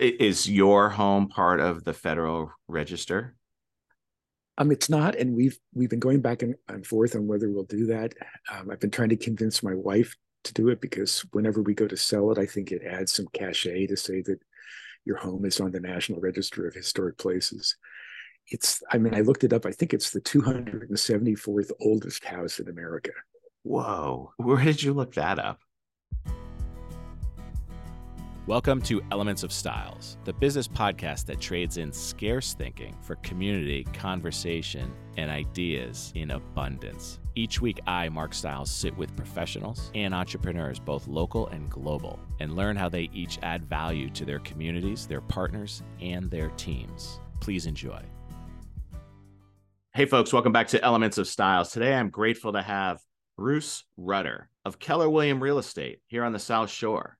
Is your home part of the Federal Register? Um, it's not, and we've we've been going back and, and forth on whether we'll do that. Um, I've been trying to convince my wife to do it because whenever we go to sell it, I think it adds some cachet to say that your home is on the National Register of Historic Places. It's, I mean, I looked it up. I think it's the 274th oldest house in America. Whoa. Where did you look that up? Welcome to Elements of Styles, the business podcast that trades in scarce thinking for community, conversation, and ideas in abundance. Each week, I, Mark Styles, sit with professionals and entrepreneurs, both local and global, and learn how they each add value to their communities, their partners, and their teams. Please enjoy. Hey, folks, welcome back to Elements of Styles. Today, I'm grateful to have Bruce Rutter of Keller William Real Estate here on the South Shore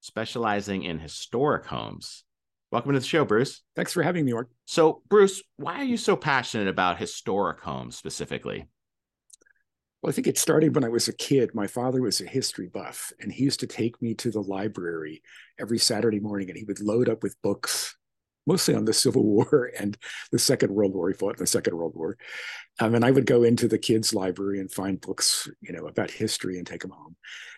specializing in historic homes. Welcome to the show, Bruce. Thanks for having me, Mark. So, Bruce, why are you so passionate about historic homes specifically? Well, I think it started when I was a kid. My father was a history buff, and he used to take me to the library every Saturday morning, and he would load up with books mostly on the Civil War and the Second World War. He fought in the Second World War. Um, and I would go into the kids' library and find books, you know, about history and take them home.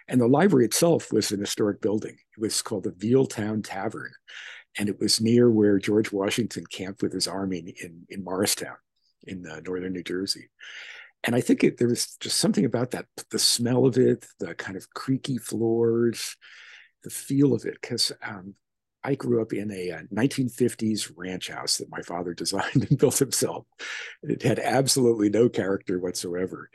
And the library itself was an historic building. It was called the Vealtown Tavern. And it was near where George Washington camped with his army in, in Morristown in uh, northern New Jersey. And I think it, there was just something about that, the smell of it, the kind of creaky floors, the feel of it, because um, I grew up in a, a, uh, 1950s ranch house that my father designed and built himself. It had absolutely no character whatsoever.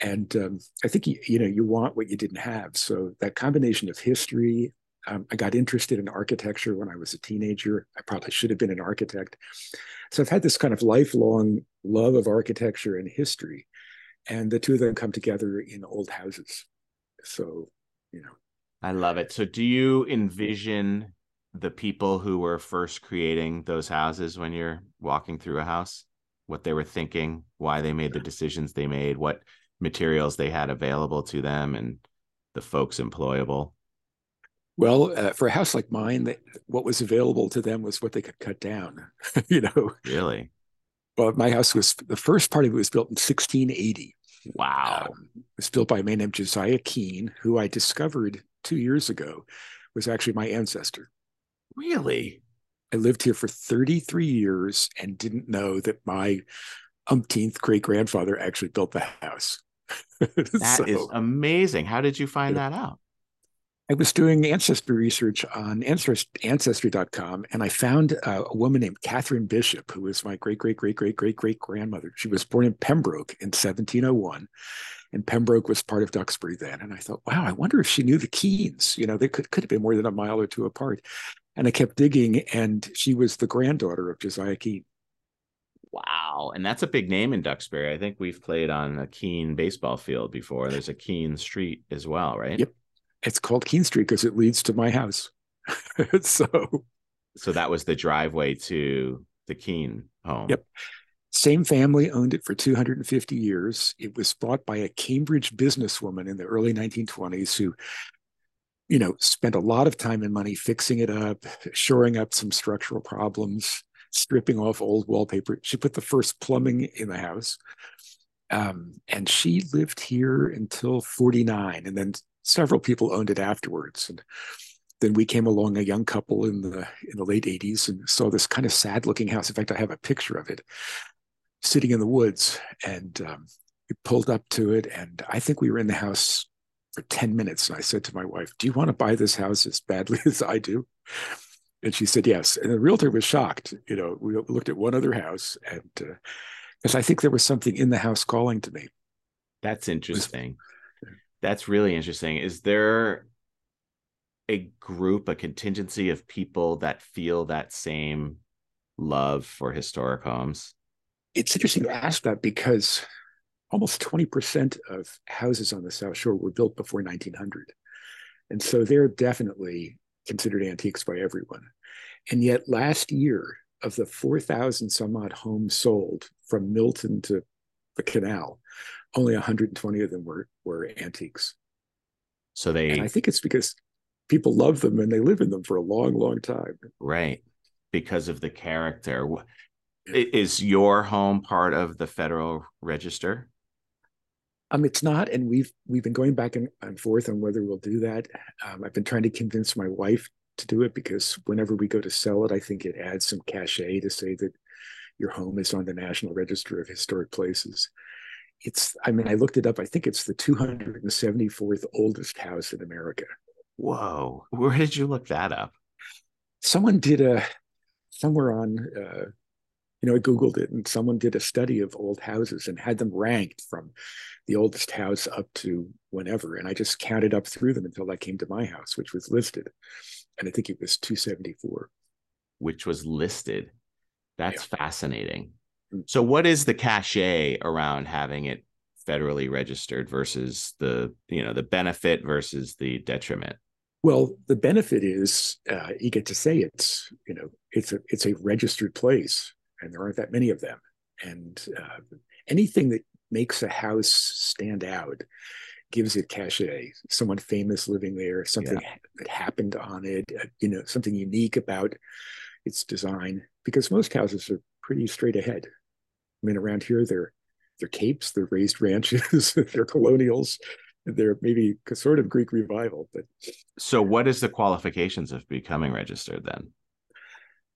And um, I think, you, you know, you want what you didn't have. So that combination of history, um, I got interested in architecture when I was a teenager. I probably should have been an architect. So I've had this kind of lifelong love of architecture and history. And the two of them come together in old houses. So, you know. I love it. So do you envision the people who were first creating those houses when you're walking through a house? What they were thinking why they made the decisions they made what materials they had available to them and the folks employable? Well uh, for a house like mine what was available to them was what they could cut down you know? Really? Well my house was the first part of it was built in 1680 wow. Um, it was built by a man named josiah keene who i discovered two years ago was actually my ancestor Really? I lived here for 33 years and didn't know that my umpteenth great grandfather actually built the house. That so, is amazing. How did you find that out? I was doing ancestry research on ancestry.com and I found uh, a woman named Catherine Bishop, who was my great, great, great, great, great, great grandmother. She was born in Pembroke in 1701 and Pembroke was part of Duxbury then. And I thought, wow, I wonder if she knew the Keenes. You know, they could, could have been more than a mile or two apart. And I kept digging, and she was the granddaughter of Josiah Keene. Wow. And that's a big name in Duxbury. I think we've played on a Keene baseball field before. There's a Keene Street as well, right? Yep. It's called Keene Street because it leads to my house. so so that was the driveway to the Keene home. Yep. Same family owned it for 250 years. It was bought by a Cambridge businesswoman in the early 1920s who you know, spent a lot of time and money fixing it up, shoring up some structural problems, stripping off old wallpaper. She put the first plumbing in the house. Um, and she lived here until 49. And then several people owned it afterwards. And then we came along, a young couple in the in the late 80s, and saw this kind of sad looking house. In fact, I have a picture of it sitting in the woods. And um, we pulled up to it. And I think we were in the house for 10 minutes. And I said to my wife, Do you want to buy this house as badly as I do? And she said, Yes. And the realtor was shocked. You know, we looked at one other house, and because uh, I think there was something in the house calling to me. That's interesting. Was, That's really interesting. Is there a group, a contingency of people that feel that same love for historic homes? It's interesting to ask that because almost 20% of houses on the South Shore were built before 1900. And so they're definitely considered antiques by everyone. And yet last year, of the 4,000 some odd homes sold from Milton to the canal, only 120 of them were, were antiques. So they, and I think it's because people love them and they live in them for a long, long time. Right. Because of the character. Is your home part of the Federal Register? Um, it's not, and we've we've been going back and, and forth on whether we'll do that. Um, I've been trying to convince my wife to do it because whenever we go to sell it, I think it adds some cachet to say that your home is on the National Register of Historic Places. It's, I mean, I looked it up. I think it's the 274th oldest house in America. Whoa. Where did you look that up? Someone did a, somewhere on, uh, you know, I Googled it and someone did a study of old houses and had them ranked from the oldest house up to whenever. And I just counted up through them until I came to my house, which was listed. And I think it was 274. Which was listed. That's yeah. fascinating. Mm. So, what is the cachet around having it federally registered versus the you know the benefit versus the detriment? Well, the benefit is uh, you get to say it's you know it's a it's a registered place, and there aren't that many of them. And uh, anything that makes a house stand out gives it cachet. Someone famous living there, something yeah. that happened on it, uh, you know, something unique about its design. Because most houses are pretty straight ahead. I mean, around here, they're they're capes, they're raised ranches, they're colonials, they're maybe sort of Greek revival. But so, what is the qualifications of becoming registered then?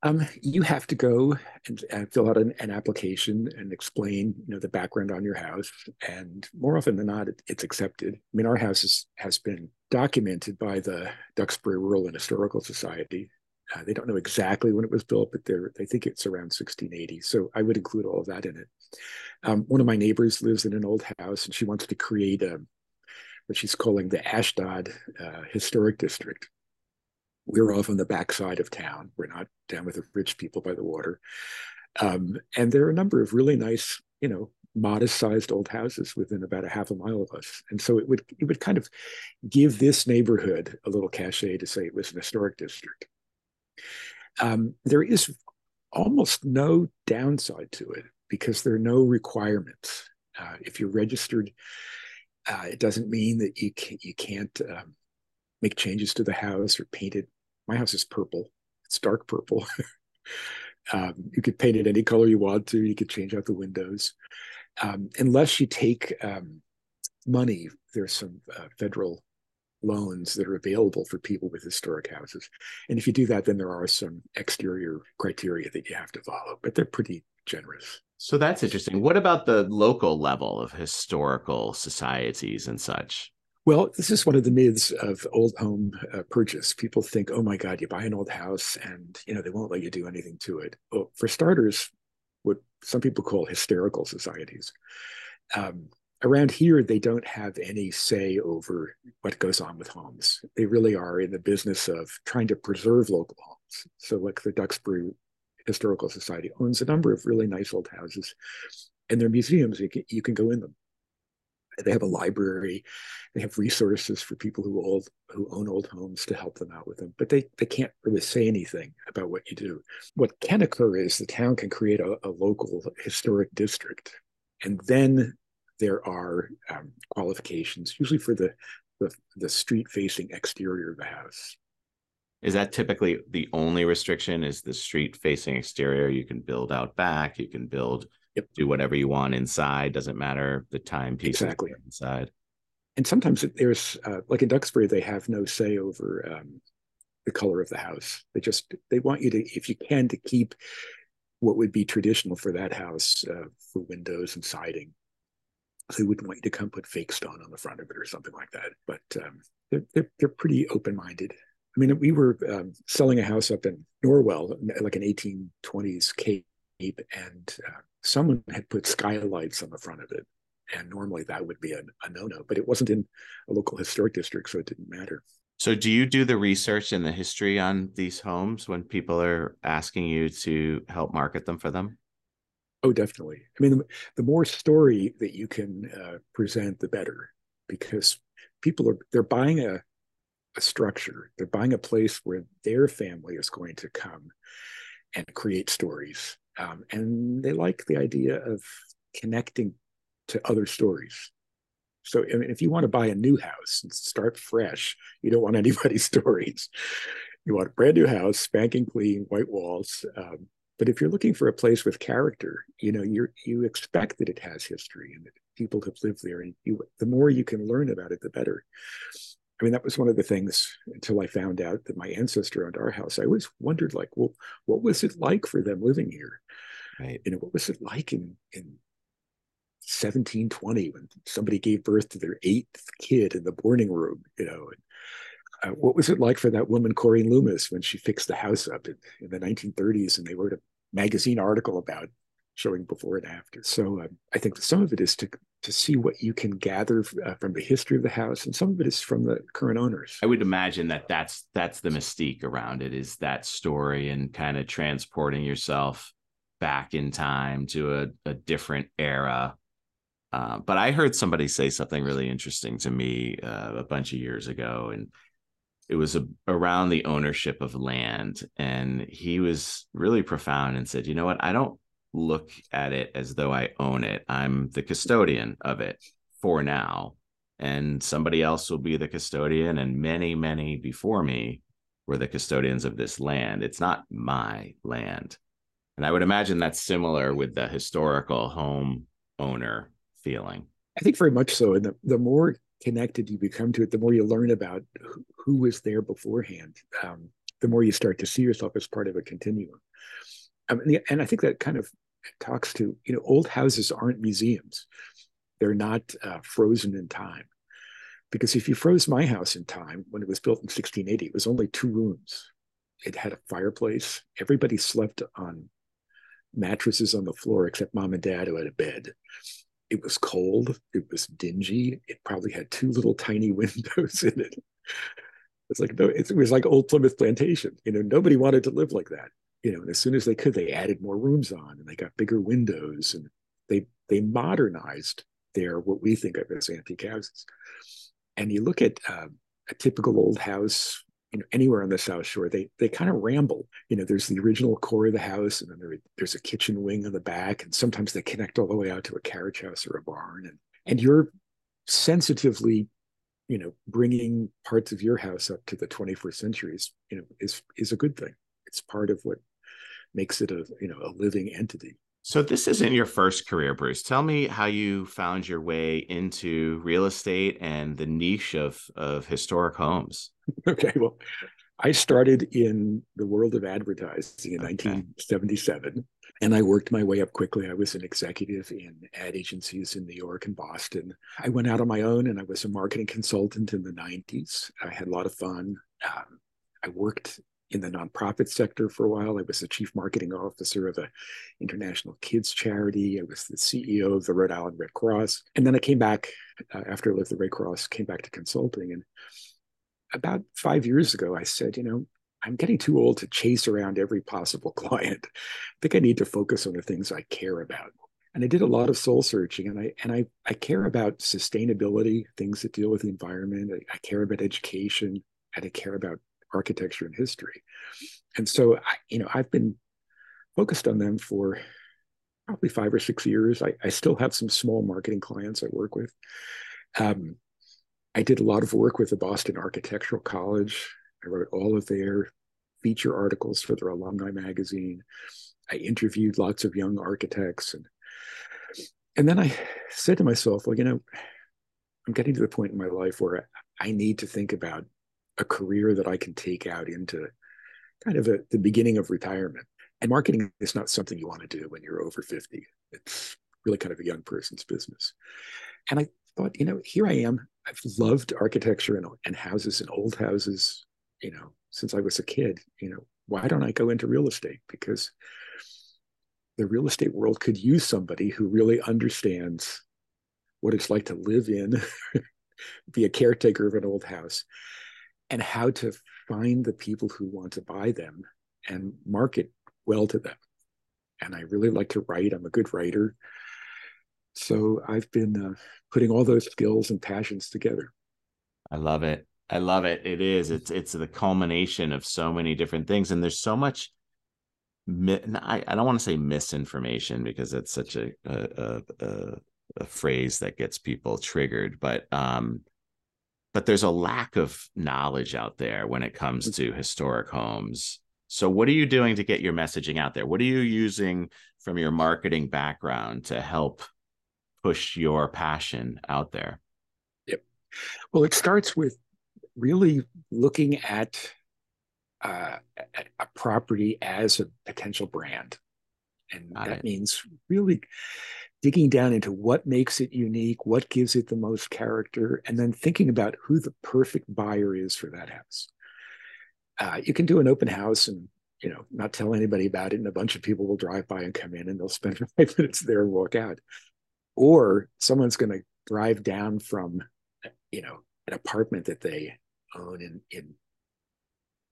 Um, you have to go and, and fill out an, an, application and explain, you know, the background on your house. And more often than not, it, it's accepted. I mean, our house is, has been documented by the Duxbury Rural and Historical Society. Uh, they don't know exactly when it was built, but they're, they think it's around 1680. So I would include all of that in it. Um, one of my neighbors lives in an old house, and she wants to create a, what she's calling the Ashdod uh, Historic District we're off on the backside of town. We're not down with the rich people by the water. Um, and there are a number of really nice, you know, modest sized old houses within about a half a mile of us. And so it would it would kind of give this neighborhood a little cachet to say it was an historic district. Um, there is almost no downside to it because there are no requirements. Uh, if you're registered, uh, it doesn't mean that you can, you can't um, make changes to the house or paint it my house is purple. It's dark purple. um, you could paint it any color you want to. You could change out the windows. Um, unless you take um, money, there's some uh, federal loans that are available for people with historic houses. And if you do that, then there are some exterior criteria that you have to follow, but they're pretty generous. So that's interesting. What about the local level of historical societies and such? Well, this is one of the myths of old home uh, purchase. People think, "Oh my God, you buy an old house and you know they won't let you do anything to it." Well, for starters, what some people call hysterical societies. Um, around here, they don't have any say over what goes on with homes. They really are in the business of trying to preserve local homes. So, like the Duxbury Historical Society owns a number of really nice old houses, and they're museums. You can, you can go in them they have a library they have resources for people who old who own old homes to help them out with them but they they can't really say anything about what you do. What can occur is the town can create a, a local historic district and then there are um, qualifications usually for the the, the street facing exterior of the house. Is that typically the only restriction is the street facing exterior? You can build out back you can build Yep. Do whatever you want inside. Doesn't matter the time piece exactly inside. And sometimes there's uh, like in Duxbury, they have no say over um, the color of the house. They just they want you to, if you can, to keep what would be traditional for that house uh, for windows and siding. So they wouldn't want you to come put fake stone on the front of it or something like that. But um, they're, they're, they're pretty open minded. I mean, we were um, selling a house up in Norwell, like an 1820s cape, and uh, someone had put skylights on the front of it. And normally that would be a, a no no, but it wasn't in a local historic district, so it didn't matter. So, do you do the research and the history on these homes when people are asking you to help market them for them? Oh, definitely. I mean, the, the more story that you can uh, present, the better, because people are they're buying a a structure. They're buying a place where their family is going to come and create stories um, and they like the idea of connecting to other stories. So I mean, if you want to buy a new house and start fresh, you don't want anybody's stories. You want a brand new house, spanking clean, white walls. Um, but if you're looking for a place with character, you know, you you expect that it has history and that people have lived there, and you the more you can learn about it, the better. I mean, that was one of the things until I found out that my ancestor owned our house. I always wondered, like, well, what was it like for them living here? Right. You know, what was it like in in 1720 when somebody gave birth to their eighth kid in the boarding room? You know, and, uh, what was it like for that woman Corinne Loomis when she fixed the house up in, in the 1930s and they wrote a magazine article about showing before and after. So um, I think some of it is to to see what you can gather uh, from the history of the house, and some of it is from the current owners. I would imagine that that's that's the mystique around it is that story and kind of transporting yourself back in time to a, a different era. Uh, but I heard somebody say something really interesting to me uh, a bunch of years ago, and it was a, around the ownership of land. And he was really profound and said, "You know what? I don't look at it as though I own it. I'm the custodian of it for now. And somebody else will be the custodian, and many, many before me were the custodians of this land. It's not my land. And I would imagine that's similar with the historical home owner feeling. I think very much so. And the, the more connected you become to it, the more you learn about who, was there beforehand, um, the more you start to see yourself as part of a continuum. Um, and I think that kind of talks to you know old houses aren't museums; they're not uh, frozen in time. Because if you froze my house in time when it was built in 1680, it was only two rooms. It had a fireplace. Everybody slept on mattresses on the floor except mom and dad who had a bed. It was cold. It was dingy. It probably had two little tiny windows in it. It's like no, it was like old Plymouth Plantation. You know, nobody wanted to live like that you know, and as soon as they could, they added more rooms on and they got bigger windows and they they modernized their what we think of as antique houses. And you look at uh, a typical old house, you know, anywhere on the South Shore, they they kind of ramble. You know, there's the original core of the house, and then there, there's a kitchen wing on the back, and sometimes they connect all the way out to a carriage house or a barn. And and you're sensitively you know bringing parts of your house up to the 21st century is you know is is a good thing it's part of what makes it a you know a living entity. So this isn't your first career, Bruce. Tell me how you found your way into real estate and the niche of of historic homes. Okay, well, I started in the world of advertising in okay. 1977, and I worked my way up quickly. I was an executive in ad agencies in New York and Boston. I went out on my own, and I was a marketing consultant in the 90s. I had a lot of fun. Um, I worked in the nonprofit sector for a while. I was the chief marketing officer of an international kids charity. I was the CEO of the Rhode Island Red Cross. And then I came back uh, after I left the Red Cross, came back to consulting. And about five years ago, I said, you know, I'm getting too old to chase around every possible client. I think I need to focus on the things I care about. And I did a lot of soul searching, and I and I I care about sustainability, things that deal with the environment. I, I care about education, and I care about architecture and history. And so, I, you know, I've been focused on them for probably five or six years. I, I still have some small marketing clients I work with. Um, I did a lot of work with the Boston Architectural College. I wrote all of their feature articles for their alumni magazine. I interviewed lots of young architects and and then I said to myself, well, you know, I'm getting to the point in my life where I need to think about a career that I can take out into kind of a, the beginning of retirement. And marketing is not something you want to do when you're over 50. It's really kind of a young person's business. And I thought, you know, here I am. I've loved architecture and, and houses and old houses, you know, since I was a kid. You know, why don't I go into real estate? Because the real estate world could use somebody who really understands what it's like to live in, be a caretaker of an old house, and how to find the people who want to buy them and market well to them. And I really like to write. I'm a good writer. So I've been uh, putting all those skills and passions together. I love it. I love it. It is. It's it's the culmination of so many different things, and there's so much. I, I don't want to say misinformation because it's such a, a, a, a phrase that gets people triggered, but um, but there's a lack of knowledge out there when it comes to historic homes. So, what are you doing to get your messaging out there? What are you using from your marketing background to help push your passion out there? Yep. Well, it starts with really looking at uh, a property as a potential brand. And Got that it. means really digging down into what makes it unique, what gives it the most character, and then thinking about who the perfect buyer is for that house. Uh, you can do an open house and you know not tell anybody about it, and a bunch of people will drive by and come in, and they'll spend five minutes there and walk out. Or someone's going to drive down from you know an apartment that they own in in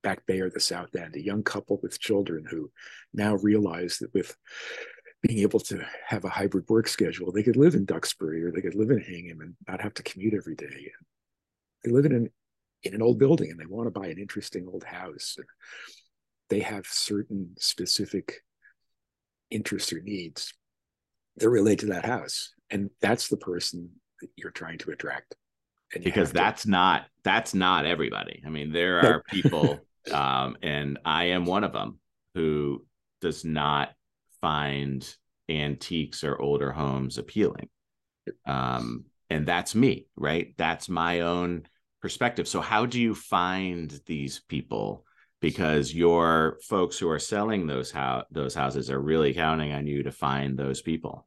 Back Bay or the South End, a young couple with children who now realize that with being able to have a hybrid work schedule, they could live in Duxbury or they could live in Hingham and not have to commute every day. They live in an, in an old building and they want to buy an interesting old house. They have certain specific interests or needs that relate to that house. And that's the person that you're trying to attract. because that's to... not that's not everybody. I mean, there are people um, and I am one of them who does not find antiques or older homes appealing. Um, and that's me, right? That's my own perspective. So, how do you find these people? Because your folks who are selling those how those houses are really counting on you to find those people.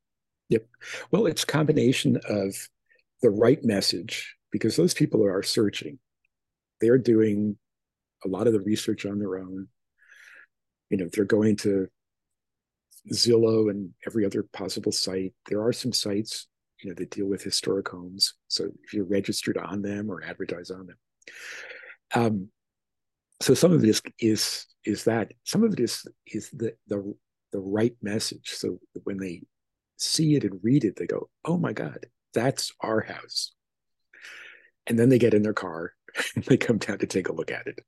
Yep. Well, it's a combination of the right message because those people are searching. They're doing a lot of the research on their own. You know, they're going to Zillow and every other possible site. There are some sites, you know, that deal with historic homes. So if you're registered on them or advertise on them. Um, so some of it is is is that some of it is is the the the right message. So when they see it and read it, they go, "Oh my God, that's our house." And then they get in their car and they come down to take a look at it.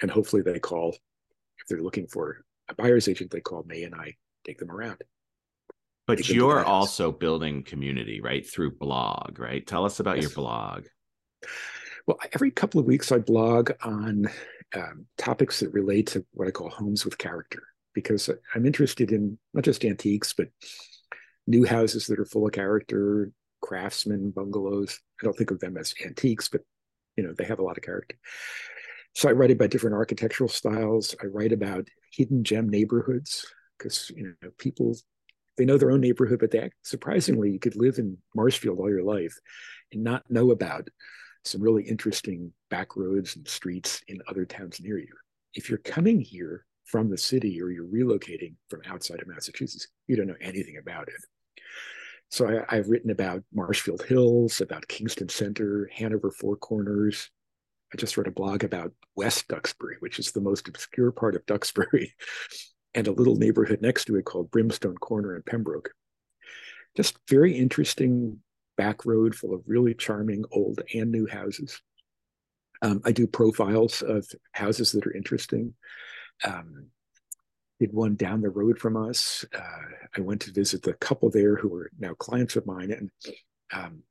And hopefully they call, if they're looking for a buyer's agent, they call me and I take them around. But you're also building community, right? Through blog, right? Tell us about yes. your blog. Well, every couple of weeks I blog on um, topics that relate to what I call homes with character, because I'm interested in not just antiques, but new houses that are full of character, craftsman bungalows. I don't think of them as antiques, but you know they have a lot of character so i write about different architectural styles i write about hidden gem neighborhoods because you know people they know their own neighborhood but they surprisingly you could live in marshfield all your life and not know about some really interesting back roads and streets in other towns near you. If you're coming here from the city or you're relocating from outside of massachusetts you don't know anything about it. So I, have written about Marshfield Hills, about Kingston Center, Hanover Four Corners. I just wrote a blog about West Duxbury, which is the most obscure part of Duxbury, and a little neighborhood next to it called Brimstone Corner in Pembroke. Just very interesting back road full of really charming old and new houses. Um, I do profiles of houses that are interesting. Um, did one down the road from us. Uh, I went to visit the couple there who are now clients of mine. And um,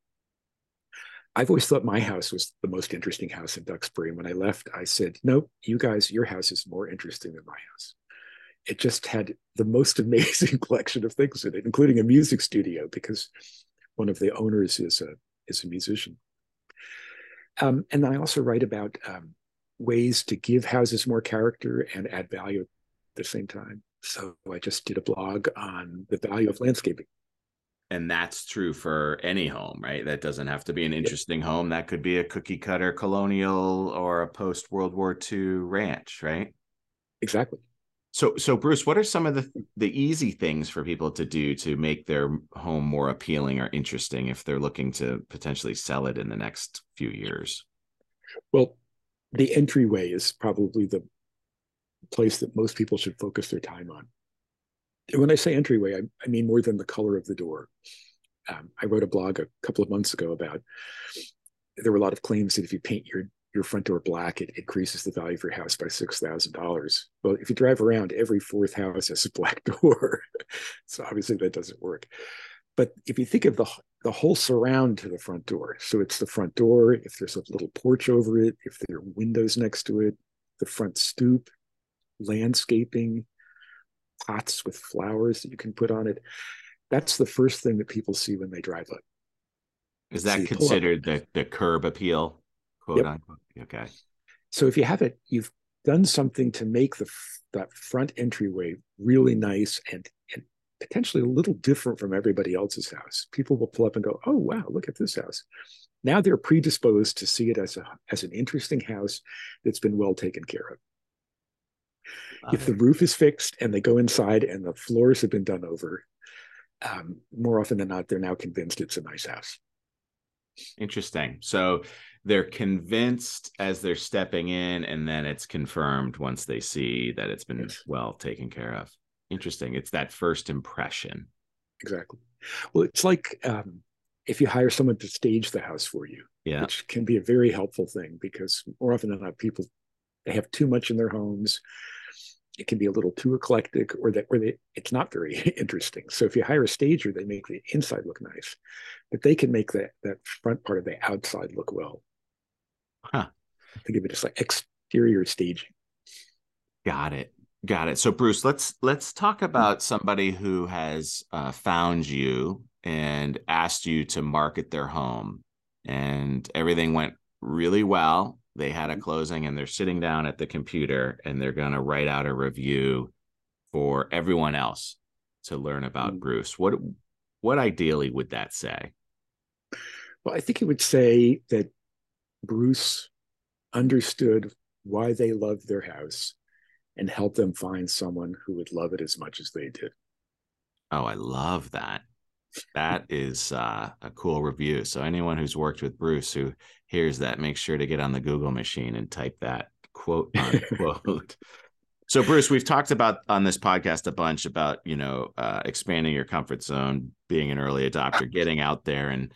I've always thought my house was the most interesting house in Duxbury. And when I left, I said, Nope, you guys, your house is more interesting than my house. It just had the most amazing collection of things in it, including a music studio, because one of the owners is a is a musician. Um, and then I also write about um, ways to give houses more character and add value at the same time. So I just did a blog on the value of landscaping. And that's true for any home, right? That doesn't have to be an interesting yep. home. That could be a cookie cutter colonial or a post World War II ranch, right? Exactly. So, so Bruce, what are some of the the easy things for people to do to make their home more appealing or interesting if they're looking to potentially sell it in the next few years? Well, the entryway is probably the place that most people should focus their time on. And when I say entryway, I, I mean more than the color of the door. Um, I wrote a blog a couple of months ago about there were a lot of claims that if you paint your your front door black, it increases the value of your house by six thousand dollars. Well, if you drive around, every fourth house has a black door, so obviously that doesn't work. But if you think of the the whole surround to the front door. So it's the front door, if there's a little porch over it, if there are windows next to it, the front stoop, landscaping, pots with flowers that you can put on it. That's the first thing that people see when they drive up. Is that considered the, the curb appeal, quote yep. unquote? Okay. So if you have it, you've done something to make the that front entryway really nice and, and potentially a little different from everybody else's house. People will pull up and go, "Oh wow, look at this house." Now they're predisposed to see it as a as an interesting house that's been well taken care of. If the roof is fixed and they go inside and the floors have been done over, um, more often than not, they're now convinced it's a nice house. Interesting. So they're convinced as they're stepping in, and then it's confirmed once they see that it's been yes. well taken care of. Interesting. It's that first impression. Exactly. Well, it's like um, if you hire someone to stage the house for you, yeah. which can be a very helpful thing because more often than not, people they have too much in their homes it can be a little too eclectic or that or they, it's not very interesting so if you hire a stager they make the inside look nice but they can make that that front part of the outside look well huh. Think of it as like exterior staging. Got it. Got it. So bruce let's let's talk about somebody who has uh, found you and asked you to market their home and everything went really well. They had a closing and they're sitting down at the computer and they're going to write out a review for everyone else to learn about mm. Bruce. What what ideally would that say? Well, I think it would say that Bruce understood why they loved their house and helped them find someone who would love it as much as they did. Oh, I love that. That is uh, a cool review. So anyone who's worked with Bruce who hears that, make sure to get on the Google machine and type that quote unquote. so Bruce, we've talked about on this podcast a bunch about you know uh, expanding your comfort zone, being an early adopter, getting out there and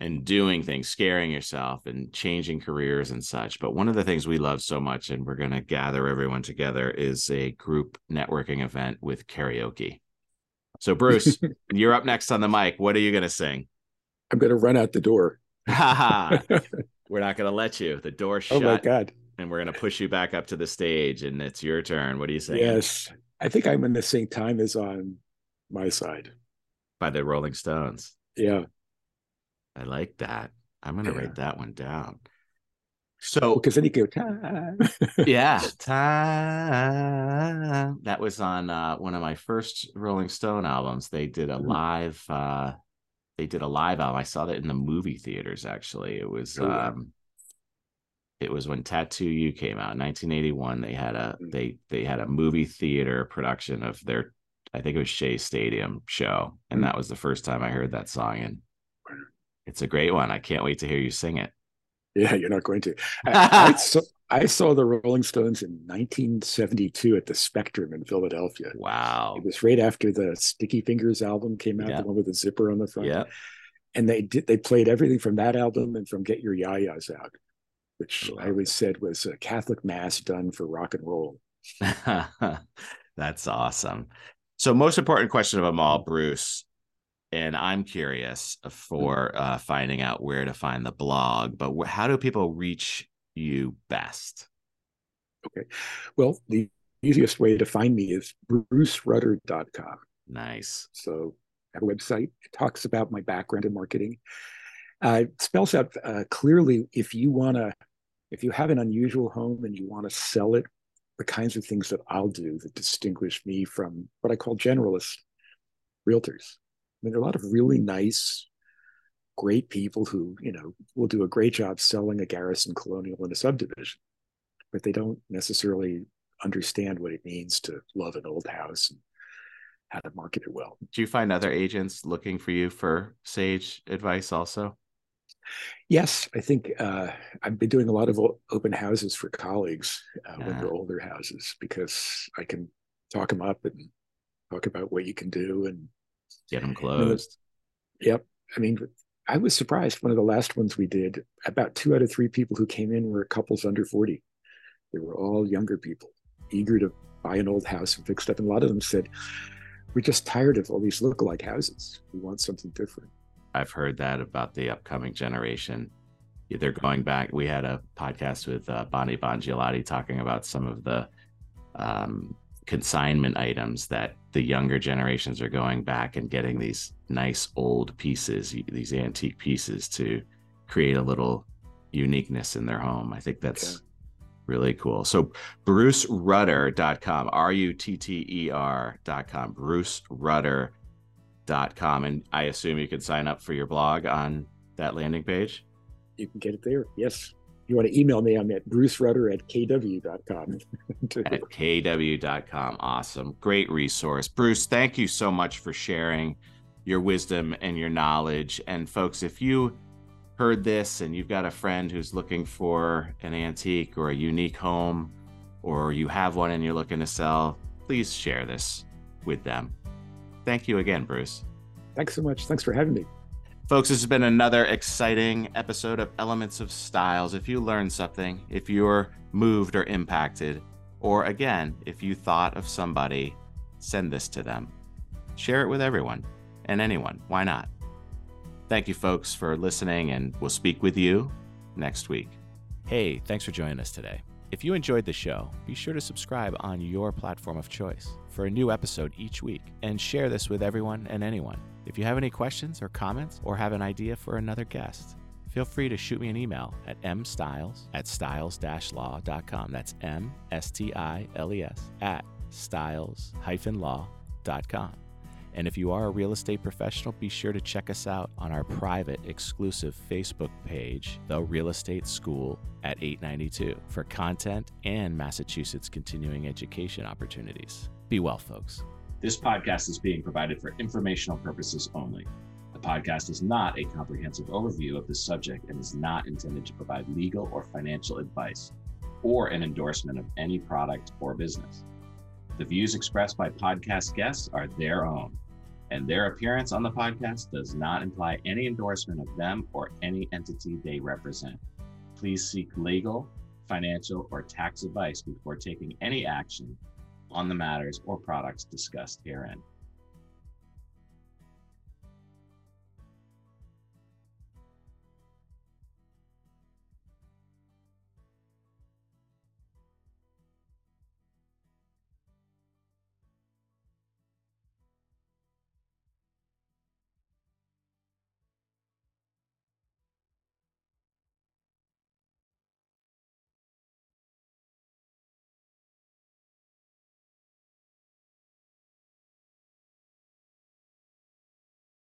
and doing things, scaring yourself and changing careers and such. But one of the things we love so much, and we're going to gather everyone together, is a group networking event with karaoke. So, Bruce, you're up next on the mic. What are you going to sing? I'm going to run out the door. we're not going to let you. The door shut. Oh my god! And we're going to push you back up to the stage, and it's your turn. What do you say? Yes, I think I'm going to sing "Time Is on My Side" by the Rolling Stones. Yeah, I like that. I'm going to yeah. write that one down. So because then you go time. yeah, time. That was on uh, one of my first Rolling Stone albums. They did a mm-hmm. live. Uh, they did a live album. I saw that in the movie theaters. Actually, it was. Oh, um, it was when Tattoo You came out in 1981. They had a mm. they they had a movie theater production of their I think it was Shea Stadium show, and mm-hmm. that was the first time I heard that song. And it's a great one. I can't wait to hear you sing it. Yeah, you're not going to. I, I, saw, I saw the Rolling Stones in 1972 at the Spectrum in Philadelphia. Wow. It was right after the Sticky Fingers album came out, the one with the zipper on the front. Yeah. And they did they played everything from that album and from Get Your Ya-Ya's Out, which oh, I always said was a Catholic mass done for rock and roll. That's awesome. So most important question of them all, Bruce, and I'm curious mm. for uh, finding out where to find the blog. But wh- how do people reach you best? Okay. Well, the easiest way to find me is brucerutter.com. Nice. So I have a website. It talks about my background in marketing. Uh, it spells out uh, clearly if you want to, if you have an unusual home and you want to sell it, the kinds of things that I'll do that distinguish me from what I call generalist realtors mean, there are a lot of really nice, great people who, you know, will do a great job selling a garrison colonial in a subdivision, but they don't necessarily understand what it means to love an old house and how to market it well. Do you find other agents looking for you for sage advice also? Yes, I think uh, I've been doing a lot of open houses for colleagues uh, yeah. when they're older houses because I can talk them up and talk about what you can do and Get them closed. Yep. I mean, I was surprised. One of the last ones we did, about two out of three people who came in were couples under 40. They were all younger people, eager to buy an old house and fix it up. And a lot of them said, We're just tired of all these look-alike houses. We want something different. I've heard that about the upcoming generation. They're going back. We had a podcast with uh, Bonnie Bongiolotti talking about some of the um, consignment items that the younger generations are going back and getting these nice old pieces, these antique pieces to create a little uniqueness in their home. I think that's okay. really cool. So brucerutter.com, R-U-T-T-E-R.com, brucerutter.com. And I assume you could sign up for your blog on that landing page? You can get it there. Yes you want to email me, I'm at brucerutter at kw.com. at kw.com. Awesome. Great resource. Bruce, thank you so much for sharing your wisdom and your knowledge. And folks, if you heard this and you've got a friend who's looking for an antique or a unique home, or you have one and you're looking to sell, please share this with them. Thank you again, Bruce. Thanks so much. Thanks for having me. Folks, this has been another exciting episode of Elements of Styles. If you learned something, if you're moved or impacted, or again, if you thought of somebody, send this to them. Share it with everyone and anyone. Why not? Thank you, folks, for listening, and we'll speak with you next week. Hey, thanks for joining us today. If you enjoyed the show, be sure to subscribe on your platform of choice for a new episode each week and share this with everyone and anyone. If you have any questions or comments or have an idea for another guest, feel free to shoot me an email at mstiles at stiles-law.com. That's M-S-T-I-L-E-S at styles-law.com. And if you are a real estate professional, be sure to check us out on our private exclusive Facebook page, The Real Estate School at 892, for content and Massachusetts continuing education opportunities. Be well, folks. This podcast is being provided for informational purposes only. The podcast is not a comprehensive overview of the subject and is not intended to provide legal or financial advice or an endorsement of any product or business. The views expressed by podcast guests are their own, and their appearance on the podcast does not imply any endorsement of them or any entity they represent. Please seek legal, financial, or tax advice before taking any action on the matters or products discussed herein.